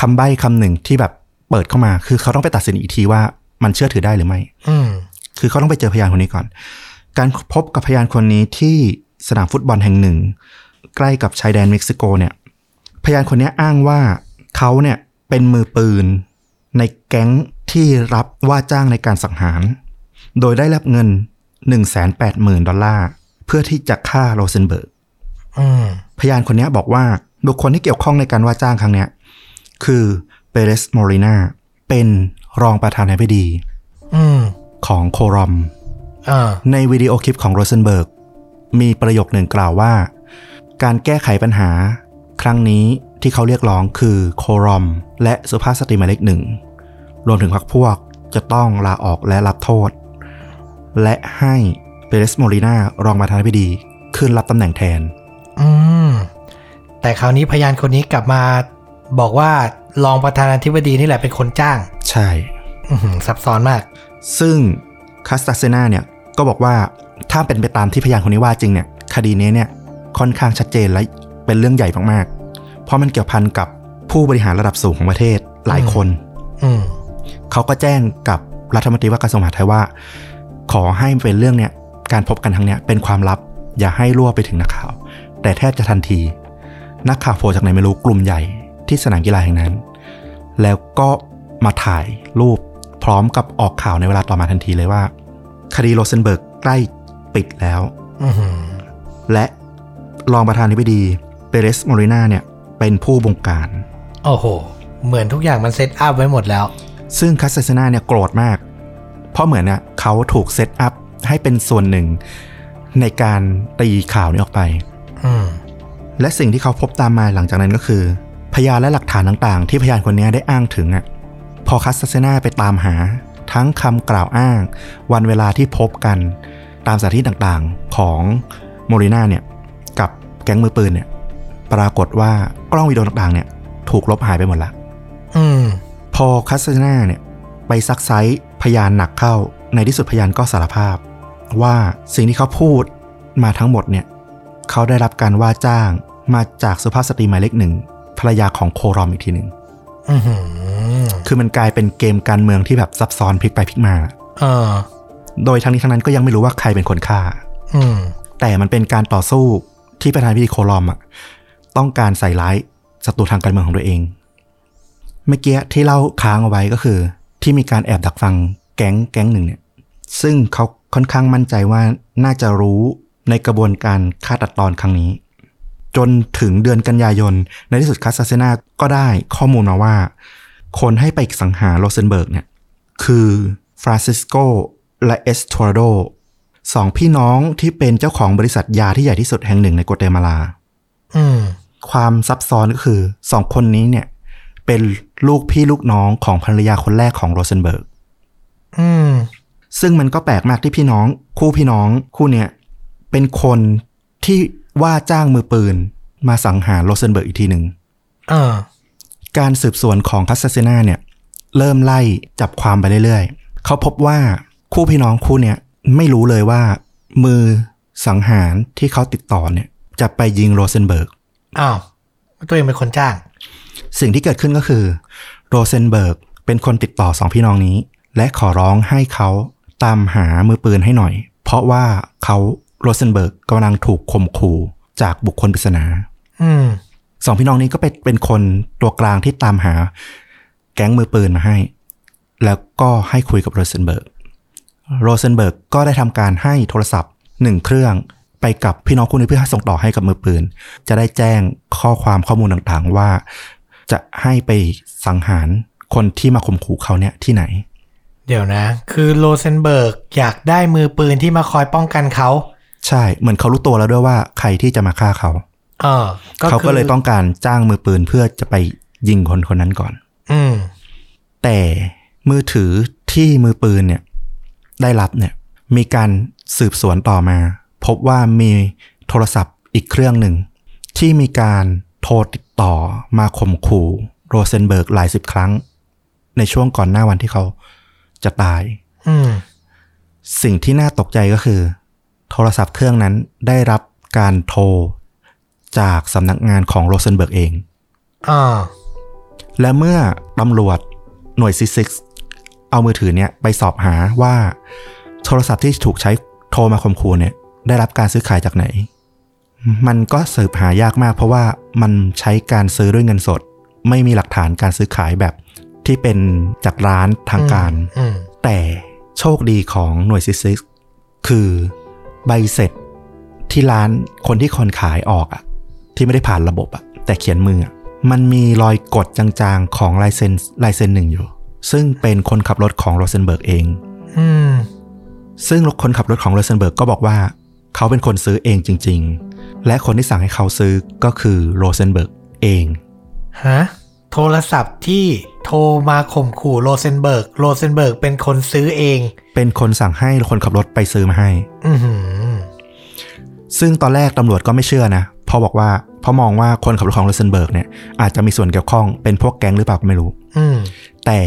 คำใบ้คำหนึ่งที่แบบเปิดเข้ามา คือเขาต้องไปตัดสินอีกทีว่ามันเชื่อถือได้หรือไม่ อืมคือเขาต้องไปเจอพยานคนนี้ก่อน การพบกับพยานคนนี้ที่สนามฟุตบอลแห่งหนึ่ง ใกล้กับชายแดนเม็กซิโกเนี่ย พยานคนนี้อ้างว่าเขาเนี่ย เป็นมือปืน ในแก๊งที่รับว่าจ้างในการสังหาร โดยได้รับเงิน 180,000 ดอลลาร์ เพื่อที่จะฆ่าโรเซนเบิร์กอืมพยานคนนี้บอกว่าบุคคลที่เกี่ยวข้องในการว่าจ้างครั้งเนี้ยคือเปเรสมอรินาเป็นรองประธานาธิบดีอืมของโคลอมอ่าในวิดีโอคลิปของโรเซนเบิร์กมีประโยคหนึ่งกล่าวว่า การแก้ไขปัญหา ครั้งนี้ที่เขาเรียกร้องคือโครอม และสุภาพสตรีหมายเลขหนึ่ง รวมถึงพรรคพวกจะต้องลาออกและรับโทษ และให้เปเรสโมรินารองประธานาธิบดีขึ้นรับตำแหน่งแทน อืม แต่คราวนี้พยานคนนี้กลับมาบอกว่ารองประธานาธิบดีนี่แหละเป็นคนจ้าง ใช่อือหือซับซ้อนมาก ซึ่งคาสตาเซนาเนี่ยก็บอกว่าถ้าเป็นไปตามที่พยานคนนี้ว่าจริงเนี่ย คดีนี้เนี่ยค่อนข้างชัดเจนและ เป็นเรื่องใหญ่มากๆ เพราะมันเกี่ยวพันกับผู้บริหารระดับสูงของประเทศหลายคนอืมเขาก็แจ้งกับรัฐมนตรีว่าการกระทรวงมหาดไทยว่า ขอให้เป็นเรื่องเนี่ยการพบกันครั้งเนี้ยเป็นความลับ อย่าให้รั่วไปถึงนักข่าว แต่แทบจะทันที นักข่าวโผล่จากไหนไม่รู้กลุ่มใหญ่ที่สนามกีฬาแห่งนั้น แล้วก็มาถ่ายรูปพร้อมกับออกข่าวในเวลาต่อมาทันทีเลยว่า คดีโรเซนเบิร์กใกล้ปิดแล้วอือหือและรองประธานาธิบดี เปเรสมอรินาเนี่ยเป็นผู้บงการ โอ้โห เหมือนทุกอย่างมัน set up ไว้หมดแล้ว ซึ่งคาสเซนาเนี่ยโกรธมาก เพราะเหมือนน่ะเขาถูก set up ให้เป็นส่วนหนึ่งในการตีข่าวนี้ออกไปอืมและสิ่งที่เขาพบตามมาหลังจากนั้นก็คือ พยานและหลักฐานต่างๆ ที่พยานคนนี้ได้อ้างถึงอะพอคัสเซนาไปตามหา ทั้งคำกล่าวอ้าง วันเวลาที่พบกัน ตามสถานที่ต่างๆของโมริน่าเนี่ย กับแก๊งมือปืนเนี่ย ปรากฏว่ากล้องวิดีโอต่างๆเนี่ย ถูกลบหายไปหมดละอืม พอคัสเซนาเนี่ย ไปซักไซ้พยานหนักเข้า ในที่สุดพยานก็สารภาพ ว่าสิ่งที่เขาพูดมาทั้งหมดเนี่ย เขาได้รับการว่าจ้างมาจากสุภาพสตรีหมายเลขหนึ่งภรรยาของโครอมอีกทีหนึ่งอือหือคือมันกลายเป็นเกมการเมืองที่แบบซับซ้อนพลิกไปพลิกมาเออโดยทั้งนี้ทั้งนั้นก็ยังไม่รู้ว่าใครเป็นคนฆ่า อืมแต่มันเป็นการต่อสู้ที่ประธานาธิบดีโคลอมอะ ต้องการใส่ร้ายศัตรูทางการเมืองของตัวเอง เมื่อกี้ที่เล่าค้างเอาไว้ก็คือ ที่มีการแอบดักฟังแก๊งแก๊งหนึ่งเนี่ย ซึ่งเขาค่อนข้างมั่นใจว่าน่าจะรู้ในกระบวนการฆ่าตัดตอนครั้งนี้ จนถึงเดือนกันยายน ในที่สุดคาสเซนาก็ได้ข้อมูลมาว่า คนให้ไปสังหารโรเซนเบิร์กเนี่ย คือฟรานซิสโกและเอสทอร์โดสองพี่น้องที่เป็นเจ้าของบริษัทยาที่ใหญ่ที่สุดแห่งหนึ่งในกัวเตมาลา ความซับซ้อนก็คือสองคนนี้เนี่ย เป็นลูกพี่ลูกน้องของภรรยาคนแรกของโรเซนเบิร์กอืมซึ่งมันก็แปลกมากที่พี่น้อง คู่พี่น้องคู่เนี้ยเป็นคนที่ว่าจ้างมือปืน มาสังหารโรเซนเบิร์กอีกทีหนึ่งเออการสืบสวนของคัสเซนาเนี่ย เริ่มไล่จับความไปเรื่อยๆ เขาพบว่าคู่พี่น้องคู่เนี่ย ไม่รู้เลยว่า มือสังหารที่เขาติดต่อเนี่ย จะไปยิงโรเซนเบิร์ก อ้าว ตัวเองเป็นคนจ้าง สิ่งที่เกิดขึ้นก็คือ โรเซนเบิร์กเป็นคนติดต่อสองพี่น้องนี้ และขอร้องให้เขาตามหามือปืนให้หน่อย เพราะว่าเขาโรเซนเบิร์กกำลังถูกข่มขู่จากบุคคลปริศนาอืมสองพี่น้องนี้ก็เป็นเป็นคนตัวกลางที่ตามหา แก๊งมือปืนมาให้ แล้วก็ให้คุยกับโรเซนเบิร์กโรเซนเบิร์กก็ได้ทำการให้โทรศัพท์หนึ่งเครื่อง ไปกับพี่น้องคู่นี้เพื่อให้ส่งต่อให้กับมือปืน จะได้แจ้งข้อความข้อมูลต่างๆ ว่า จะให้ไปสังหารคนที่มาข่มขู่เขาเนี่ยที่ไหน เดี๋ยวนะ คือโรเซนเบิร์กอยากได้มือปืนที่มาคอยป้องกันเขา ใช่เหมือนเขารู้ตัวแล้วด้วยว่าใครที่จะมาฆ่าเขาเออเขาก็เลยต้องการจ้างมือปืนเพื่อจะไปยิงคนคนนั้นก่อน อืมแต่มือถือที่มือปืนเนี่ย ได้รับเนี่ย มีการสืบสวนต่อมา พบว่ามีโทรศัพท์อีกเครื่องหนึ่ง ที่มีการโทรติดต่อมาข่มขู่โรเซนเบิร์กหลายสิบครั้ง ในช่วงก่อนหน้าวันที่เขาจะตายอืมสิ่งที่น่าตกใจก็คือ โทรศัพท์เครื่องนั้นได้รับการโทรจากสำนักงานของโรเซนเบิร์กเองอ่าและเมื่อตำรวจหน่วย CICIGเอามือถือเนี่ยไปสอบหาว่าโทรศัพท์ที่ถูกใช้โทรมาข่มขู่เนี่ย ได้รับการซื้อขายจากไหน มันก็สืบหายากมาก เพราะว่ามันใช้การซื้อด้วยเงินสด ไม่มีหลักฐานการซื้อขายแบบที่เป็นจากร้านทางการอืมแต่โชคดีของหน่วยซิซิกคือใบเสร็จที่ร้านคนที่คนขายออกอะที่ไม่ได้ผ่านระบบอะแต่เขียนมืออะมันมีรอยกดจางๆของลายเซ็นลายเซ็นหนึ่งอยู่ ซึ่งเป็นคนขับรถของโรเซนเบิร์กเองอืมซึ่งคนขับรถของโรเซนเบิร์กก็บอกว่า เขาเป็นคนซื้อเองจริง ๆ และคนที่สั่งให้เขาซื้อก็คือโรเซนเบิร์กเอง ฮะ โทรศัพท์ที่โทรมาข่มขู่โรเซนเบิร์ก โรเซนเบิร์กเป็นคนซื้อเอง เป็นคนสั่งให้คนขับรถไปซื้อมาให้ อือหือ ซึ่งตอนแรกตำรวจก็ไม่เชื่อนะเพราะบอกว่าเพราะมองว่าคนขับรถของโรเซนเบิร์กเนี่ยอาจจะมีส่วนเกี่ยวข้องเป็นพวกแก๊งหรือเปล่าก็ไม่รู้ อืมแต่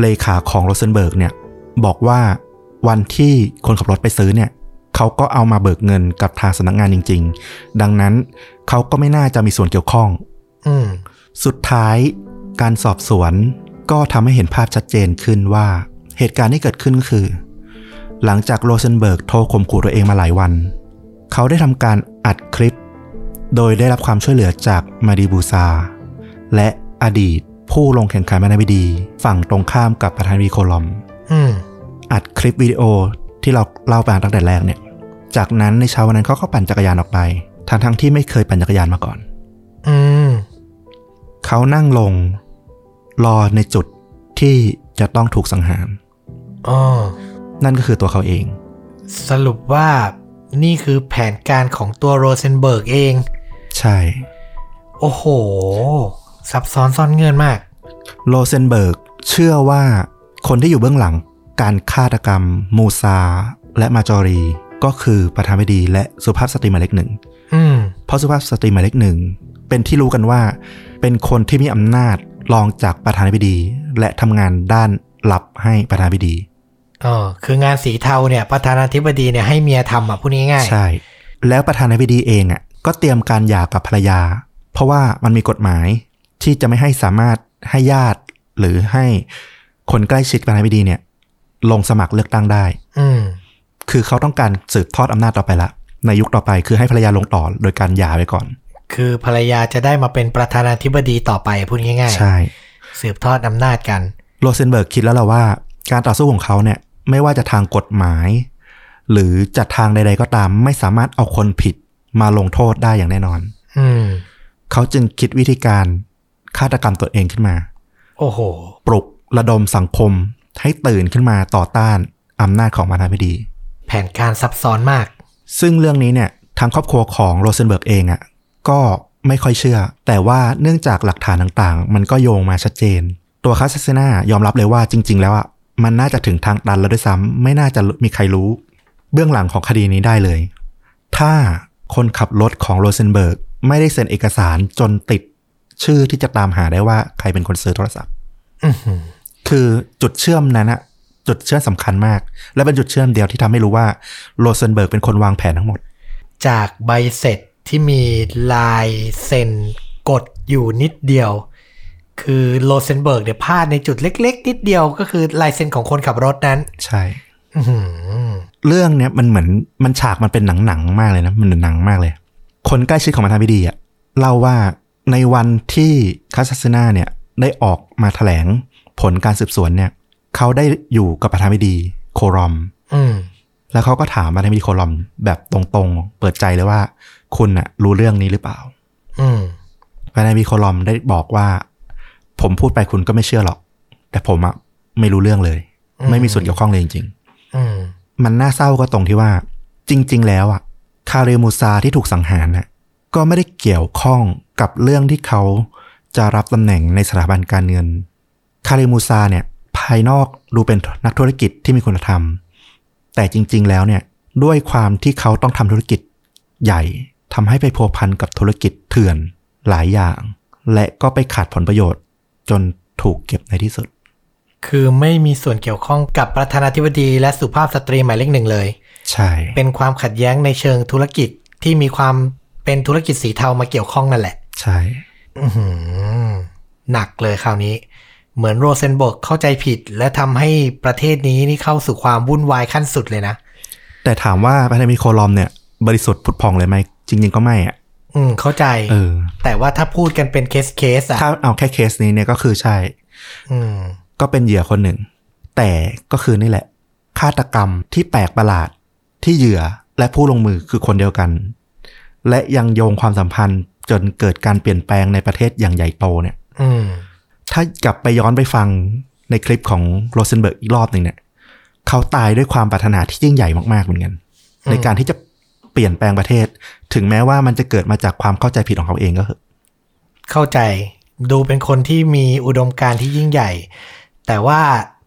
เลขาของโรเซนเบิร์กเนี่ย บอกว่าวันที่คนขับรถไปซื้อเนี่ย เขาก็เอามาเบิกเงินกับทางสำนักงานจริง ๆ ดังนั้นเขาก็ไม่น่าจะมีส่วนเกี่ยวข้องอืมสุดท้ายการสอบสวนก็ทำให้เห็นภาพชัดเจนขึ้นว่าเหตุการณ์ที่เกิดขึ้นก็คือ หลังจากโรเซนเบิร์กโทรข่มขู่ตัวเองมาหลายวัน เขาได้ทำการอัดคลิป โดยได้รับความช่วยเหลือจากมาดีบูซา และอดีตผู้ลงแข่งขันมานาบิดี ฝั่งตรงข้ามกับประธานาธิบดีโคลอมอืมอัดคลิปวิดีโอที่เราเล่าไปตั้งแต่แรกเนี่ย จากนั้นในเช้าวันนั้นเขาก็ปั่นจักรยานออกไปทั้งทั้งๆที่ไม่เคยปั่นจักรยานมาก่อน อืมเขานั่งลง รอในจุดที่จะต้องถูกสังหารอ๋อนั่นก็คือตัวเขาเอง สรุปว่านี่คือแผนการของตัวโรเซนเบิร์กเอง ใช่ โอ้โห ซับซ้อนซ่อนเงื่อนมาก โรเซนเบิร์กเชื่อว่าคนที่อยู่เบื้องหลังการฆาตกรรม มูซา และมาจอรี ก็คือประธานาธิบดีและสุภาพสตรีหมายเลขหนึ่งอืมเพราะสุภาพสตรีหมายเลขหนึ่งเป็นที่รู้กันว่า เป็นคนที่มีอำนาจรองจากประธานาธิบดี และทำงานด้านลับให้ประธานาธิบดีอ๋อคืองานสีเทาเนี่ยประธานาธิบดีเนี่ยให้เมียทำอะพูดง่ายๆใช่ แล้วประธานาธิบดีเองอะก็เตรียมการหย่ากับภรรยา เพราะว่ามันมีกฎหมายที่จะไม่ให้สามารถให้ญาติ หรือให้คนใกล้ชิดประธานาธิบดีเนี่ย ลงสมัครเลือกตั้งได้ อืม คือเขาต้องการสืบทอดอำนาจต่อไปละในยุคต่อไปคือให้ภรรยาลงต่อโดยการหย่าไว้ก่อน คือภรรยาจะได้มาเป็นประธานาธิบดีต่อไปพูดง่ายใช่ๆสืบทอดอำนาจกัน โรเซนเบิร์กคิดแล้วล่ะว่า การต่อสู้ของเขาเนี่ยไม่ว่าจะทางกฎหมาย หรือจะทางใด ๆ ก็ตาม ไม่สามารถเอาคนผิดมาลงโทษได้อย่างแน่นอน อืมเขาจึงคิดวิธีการฆาตกรรมตัวเองขึ้นมา โอ้โห ปลุกระดมสังคมให้ตื่นขึ้นมาต่อต้านอำนาจของประธานาธิบดี แผนการซับซ้อนมาก ซึ่งเรื่องนี้เนี่ยทางครอบครัวของโรเซนเบิร์กเองอะ่ะก็ไม่ค่อยเชื่อ แต่ว่าเนื่องจากหลักฐานต่างๆ มันก็โยงมาชัดเจน ตัวคาสเซนายอมรับเลยว่าจริง ๆ แล้วอะ่ะมันน่าจะถึงทางตันแล้วด้วยซ้ำไม่น่าจะมีใครรู้ เบื้องหลังของคดีนี้ได้เลย ถ้าคนขับรถของโรเซนเบิร์กไม่ได้เซ็นเอกสารจนติด ชื่อที่จะตามหาได้ว่าใครเป็นคนซื้อโทรศัพท์อื้อหือคือจุดเชื่อมนั้นอะ จุดเชื่อมสำคัญมาก และเป็นจุดเชื่อมเดียวที่ทำให้รู้ว่าโรเซนเบิร์กเป็นคนวางแผนทั้งหมด จากใบเสร็จที่มีลายเซ็นกดอยู่นิดเดียว คือโรเซนเบิร์กเนี่ยพลาดในจุดเล็ก ๆ นิดเดียวก็คือลายเซ็นของคนขับรถนั้น ใช่อื้อหือเรื่องเนี้ยมันเหมือนมันฉากมันเป็นหนังๆมากเลยนะ มันเหมือนหนังมากเลย คนใกล้ชิดของประธานาธิบดีอะเล่าว่าในวันที่คาสซานาเนี่ยได้ออกมาแถลงผลการสืบสวนเนี่ย เขาได้อยู่กับประธานาธิบดีโครอม อืม แล้วเขาก็ถามประธานาธิบดีโครอมแบบตรงๆ เปิดใจเลยว่า คุณอะรู้เรื่องนี้หรือเปล่า อืมประธานาธิบดีโคลอมได้บอกว่า ผมพูดไปคุณก็ไม่เชื่อหรอก แต่ผมอะไม่รู้เรื่องเลยอืมไม่มีส่วนเกี่ยวข้องเลยจริงอืมๆมันน่าเศร้าก็ตรงที่ว่า จริง ๆ แล้วอะคาเรมูซาที่ถูกสังหารน่ะก็ไม่ได้เกี่ยวข้องกับเรื่องที่เขาจะรับตำแหน่งในสถาบันการเงิน คาเรมูซาเนี่ย ภายนอกดูเป็นนักธุรกิจที่มีคุณธรรม แต่จริง ๆ แล้วเนี่ยด้วยความที่เขาต้องทำธุรกิจใหญ่ทำให้ไปพัวพันกับธุรกิจเถื่อนหลายอย่าง และก็ไปขาดผลประโยชน์ จนถูกเก็บในที่สุด คือไม่มีส่วนเกี่ยวข้องกับประธานาธิบดีและสุภาพสตรีหมายเลขหนึ่งเลย ใช่ เป็นความขัดแย้งในเชิงธุรกิจที่มีความเป็นธุรกิจสีเทามาเกี่ยวข้องนั่นแหละ ใช่อื้อหือหนักเลยคราวนี้ เหมือนโรเซนเบิร์กเข้าใจผิด และทำให้ประเทศนี้นี่เข้าสู่ความวุ่นวายขั้นสุดเลยนะ แต่ถามว่าประธานาธิบดีโคลอมเนี่ย บริสุทธิ์ผุดพองเลยไหมจริงๆก็ไม่อะอืม เข้าใจเออแต่ว่าถ้าพูดกันเป็นเคสเคสอะถ้าเอาแค่เคสนี้เนี่ยก็คือใช่ อืม ก็เป็นเหยื่อคนหนึ่ง แต่ก็คือนี่แหละ ฆาตกรรมที่แปลกประหลาดที่เหยื่อและผู้ลงมือคือคนเดียวกัน และยังโยงความสัมพันธ์จนเกิดการเปลี่ยนแปลงในประเทศอย่างใหญ่โตเนี่ย อืม ถ้ากลับไปย้อนไปฟังในคลิปของโรเซนเบิร์กอีกรอบหนึ่งเนี่ยเขาตายด้วยความปรารถนาที่ยิ่งใหญ่มากๆเหมือนกัน ในการที่จะเปลี่ยนแปลงประเทศ ถึงแม้ว่ามันจะเกิดมาจากความเข้าใจผิดของเขาเองก็เถอะเข้าใจดูเป็นคนที่มีอุดมการณ์ที่ยิ่งใหญ่ แต่ว่า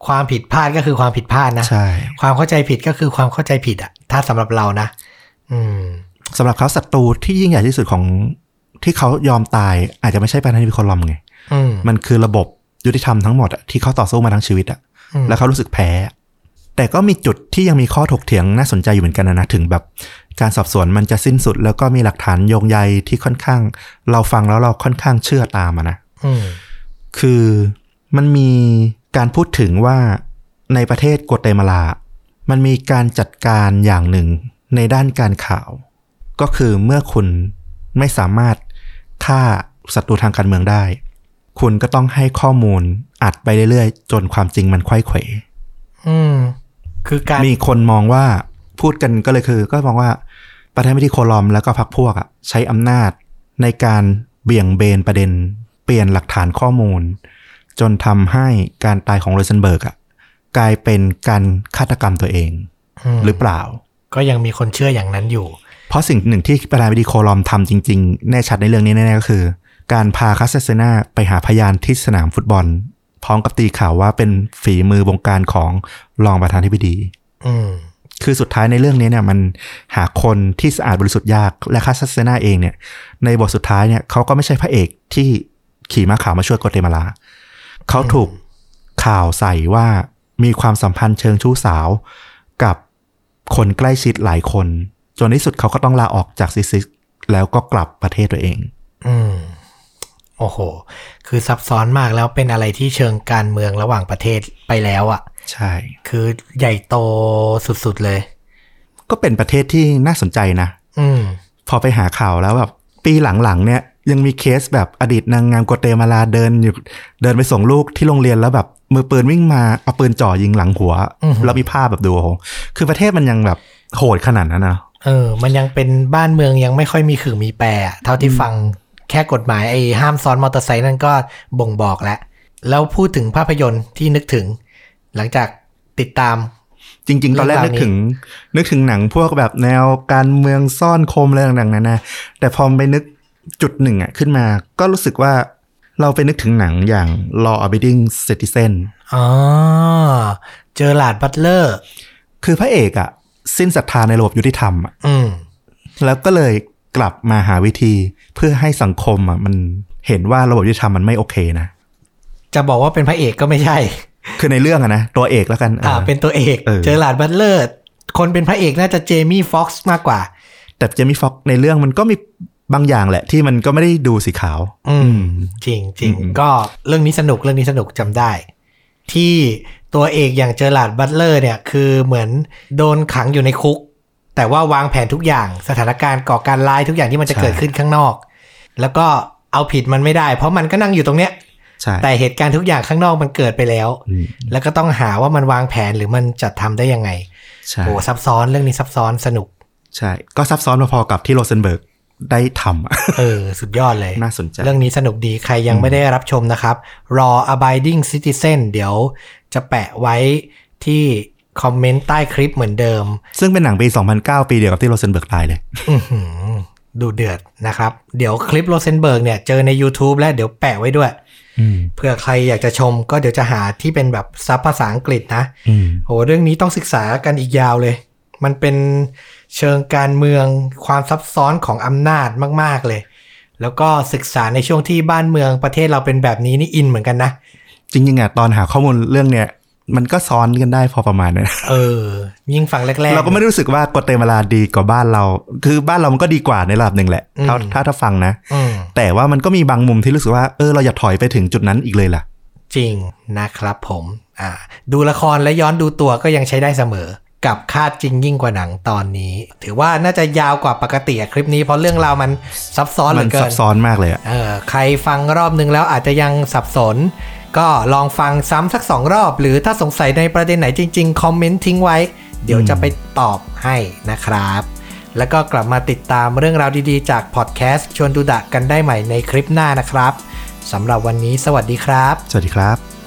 ความผิดพลาดก็คือความผิดพลาดนะใช่ความเข้าใจผิดก็คือความเข้าใจผิดอะถ้าสำหรับเรานะ อืมสำหรับเขาศัตรูที่ยิ่งใหญ่ที่สุดของที่เขายอมตาย อาจจะไม่ใช่ประธานาธิบดีโคลอมไงอื มมันคือระบบยุติธรรมทั้งหมดอะที่เขาต่อสู้มาทั้งชีวิตอะอืมแล้วเขารู้สึกแพ้ แต่ก็มีจุดที่ยังมีข้อถกเถียงน่าสนใจอยู่เหมือนกันนะนะถึงแบบ การสอบสวนมันจะสิ้นสุด แล้วก็มีหลักฐานโยงใยที่ค่อนข้าง เราฟังแล้วเราค่อนข้างเชื่อตามอะนะอืมคือมันมีการพูดถึงว่าในประเทศกัวเตมาลา มันมีการจัดการอย่างหนึ่งในด้านการข่าว ก็คือเมื่อคุณไม่สามารถฆ่าศัตรูทางการเมืองได้ คุณก็ต้องให้ข้อมูลอัดไปเรื่อยๆ จนความจริงมันไขว้เขวอืม คือก็มีคนมองว่าพูดกันก็เลยคือ ก็มองว่าประธานาธิบดีโคลอมแล้วก็พรรคพวกอะใช้อำนาจในการเบี่ยงเบนประเด็น เปลี่ยนหลักฐานข้อมูล จนทำให้การตายของโรเซนเบิร์กอะกลายเป็นการฆาตกรรมตัวเองหรือเปล่า ก็ยังมีคนเชื่ออย่างนั้นอยู่ เพราะสิ่งหนึ่งที่ประธานาธิบดีโคลอมทำจริง ๆ แน่ชัดในเรื่องนี้แน่ๆก็คือ การพาคาสเซนาไปหาพยานที่สนามฟุตบอล พร้อมกับตีข่าวว่าเป็นฝีมือบงการของรองประธานาธิบดีอืมคือสุดท้ายในเรื่องนี้เนี่ยมันหาคนที่สะอาดบริสุทธิ์ยากและคาสเซนาเองเนี่ย ในบทสุดท้ายเนี่ยเขาก็ไม่ใช่พระเอกที่ขี่ม้าขาวมาช่วยโกเตมาลาเขาถูกข่าวใส่ว่ามีความสัมพันธ์เชิงชู้สาวกับคนใกล้ชิดหลายคน จนที่สุดเขาก็ต้องลาออกจาก CICIG แล้วก็กลับประเทศตัวเอง อืม โอ้โห คือซับซ้อนมากแล้วเป็นอะไรที่เชิงการเมืองระหว่างประเทศไปแล้วอะ่ะ ใช่ คือใหญ่โตสุดๆเลย ก็เป็นประเทศที่น่าสนใจนะ อืม พอไปหาข่าวแล้วแบบปีหลังๆเนี่ยยังมีเคสแบบอดีตนางงามโกเตมาลาเดินอยู่เดินไปส่งลูกที่โรงเรียนแล้วแบบมือปืนวิ่งมาเอาปืนจ่อยิงหลังหัวอือหือแล้วมีภาพแบบดูโอ้โหคือประเทศมันยังแบบโหดขนาดนั้นนะเออ มันยังเป็นบ้านเมืองยังไม่ค่อยมีขื่อมีแปรอะเท่าที่ฟัง แค่กฎหมายไอ้ห้ามซ้อนมอเตอร์ไซค์นั่นก็บ่งบอกแล้ว แล้วพูดถึงภาพยนตร์ที่นึกถึง หลังจากติดตาม จริง ๆ ตอนแรกเรื่นึอกงราวนี้ถึง นึกถึงหนังพวกแบบแนวการเมืองซ่อนคมอะไรต่างๆนานาแต่พอไปนึกจุดหนึ่งอะขึ้นมา ก็รู้สึกว่าเราไปนึกถึงหนังอย่าง Law Abiding Citizen อ๋อ Gerard Butler คือพระเอกอะสิ้นศรัทธาในระบบยุติธรรมอะอืมแล้วก็เลย กลับมาหาวิธีเพื่อให้สังคมอะมันเห็นว่าระบบยุติธรรมมันไม่โอเคนะ จะบอกว่าเป็นพระเอกก็ไม่ใช่ คือในเรื่องอะนะตัวเอกแล้วกัน อ่าเออเป็นตัวเอกเออ Gerard Butler คนเป็นพระเอกน่าจะ Jamie Foxx มากกว่า แต่ Jamie Foxx ในเรื่องมันก็มีบางอย่างแหละ ที่มันก็ไม่ได้ดูสีขาว อืม จริงจริงอืมก็เรื่องนี้สนุกเรื่องนี้สนุกจำได้ ที่ตัวเอกอย่าง Gerard Butler เนี่ย คือเหมือนโดนขังอยู่ในคุก แต่ว่าวางแผนทุกอย่างสถานการณ์ก่อการร้ายทุกอย่างที่มันจะเกิดขึ้นข้างนอก แล้วก็เอาผิดมันไม่ได้ เพราะมันก็นั่งอยู่ตรงเนี้ยใช่แต่เหตุการณ์ทุกอย่างข้างนอกมันเกิดไปแล้วอืมแล้วก็ต้องหาว่ามันวางแผนหรือมันจัดทำได้ยังไงใช่โอ้ซับซ้อนเรื่องนี้ซับซ้อนสนุก ใช่ ก็ซับซ้อนพอๆกับที่โรเซนเบิร์กได้ทำอะเออ สุดยอดเลย น่าสนใจ เรื่องนี้สนุกดีใครยังไม่ได้รับชมนะครับรอ abiding citizen เดี๋ยวจะแปะไว้ที่ คอมเมนต์ใต้คลิปเหมือนเดิม ซึ่งเป็นหนังปี 2009 ปีเดียวกับที่โรเซนเบิร์กตายเลยอื้อหือดูเดือดนะครับ เดี๋ยวคลิปโรเซนเบิร์กเนี่ยเจอใน YouTube และเดี๋ยวแปะไว้ด้วยอืมเผื่อใครอยากจะชมก็เดี๋ยวจะหาที่เป็นแบบซับภาษาอังกฤษนะอืมโหเรื่องนี้ต้องศึกษากันอีกยาวเลย มันเป็นเชิงการเมืองความซับซ้อนของอำนาจมาก ๆเลย แล้วก็ศึกษาในช่วงที่บ้านเมืองประเทศเราเป็นแบบนี้นี่อินเหมือนกันนะจริงๆอะตอนหาข้อมูลเรื่องเนี้ย มันก็ซ้อนกันได้พอประมาณนะเออ ยิ่งฟังแรกๆ เราก็ไม่ได้รู้สึกว่าโกเตมาลาดีกว่าบ้านเรา คือบ้านเรามันก็ดีกว่าในระดับหนึ่งแหละ ถ้าอืมถ้าถ้าฟังนะอืมแต่ว่ามันก็มีบางมุมที่รู้สึกว่า เออเราอย่าถอยไปถึงจุดนั้นอีกเลยล่ะ จริงนะครับผม อ่า ดูละครและย้อนดูตัวก็ยังใช้ได้เสมอ กับคาดจริงยิ่งกว่าหนังตอนนี้ ถือว่าน่าจะยาวกว่าปกติอะคลิปนี้เพราะเรื่องราวมันซับซ้อนเหมัลืนอเกิซันบซ้อนมากเลยอะเออ ใครฟังรอบนึงแล้วอาจจะยังสับสน ก็ลองฟังซ้ำสักสองรอบ หรือถ้าสงสัยในประเด็นไหนจริง ๆ คอมเมนต์ทิ้งไว้ เดี๋ยวจะไปตอบให้นะครับ แล้วก็กลับมาติดตามเรื่องราวดีๆ จากพอดแคสต์ชวนดูดะกันได้ใหม่ในคลิปหน้านะครับสำหรับวันนี้สวัสดีครับ สวัสดีครับ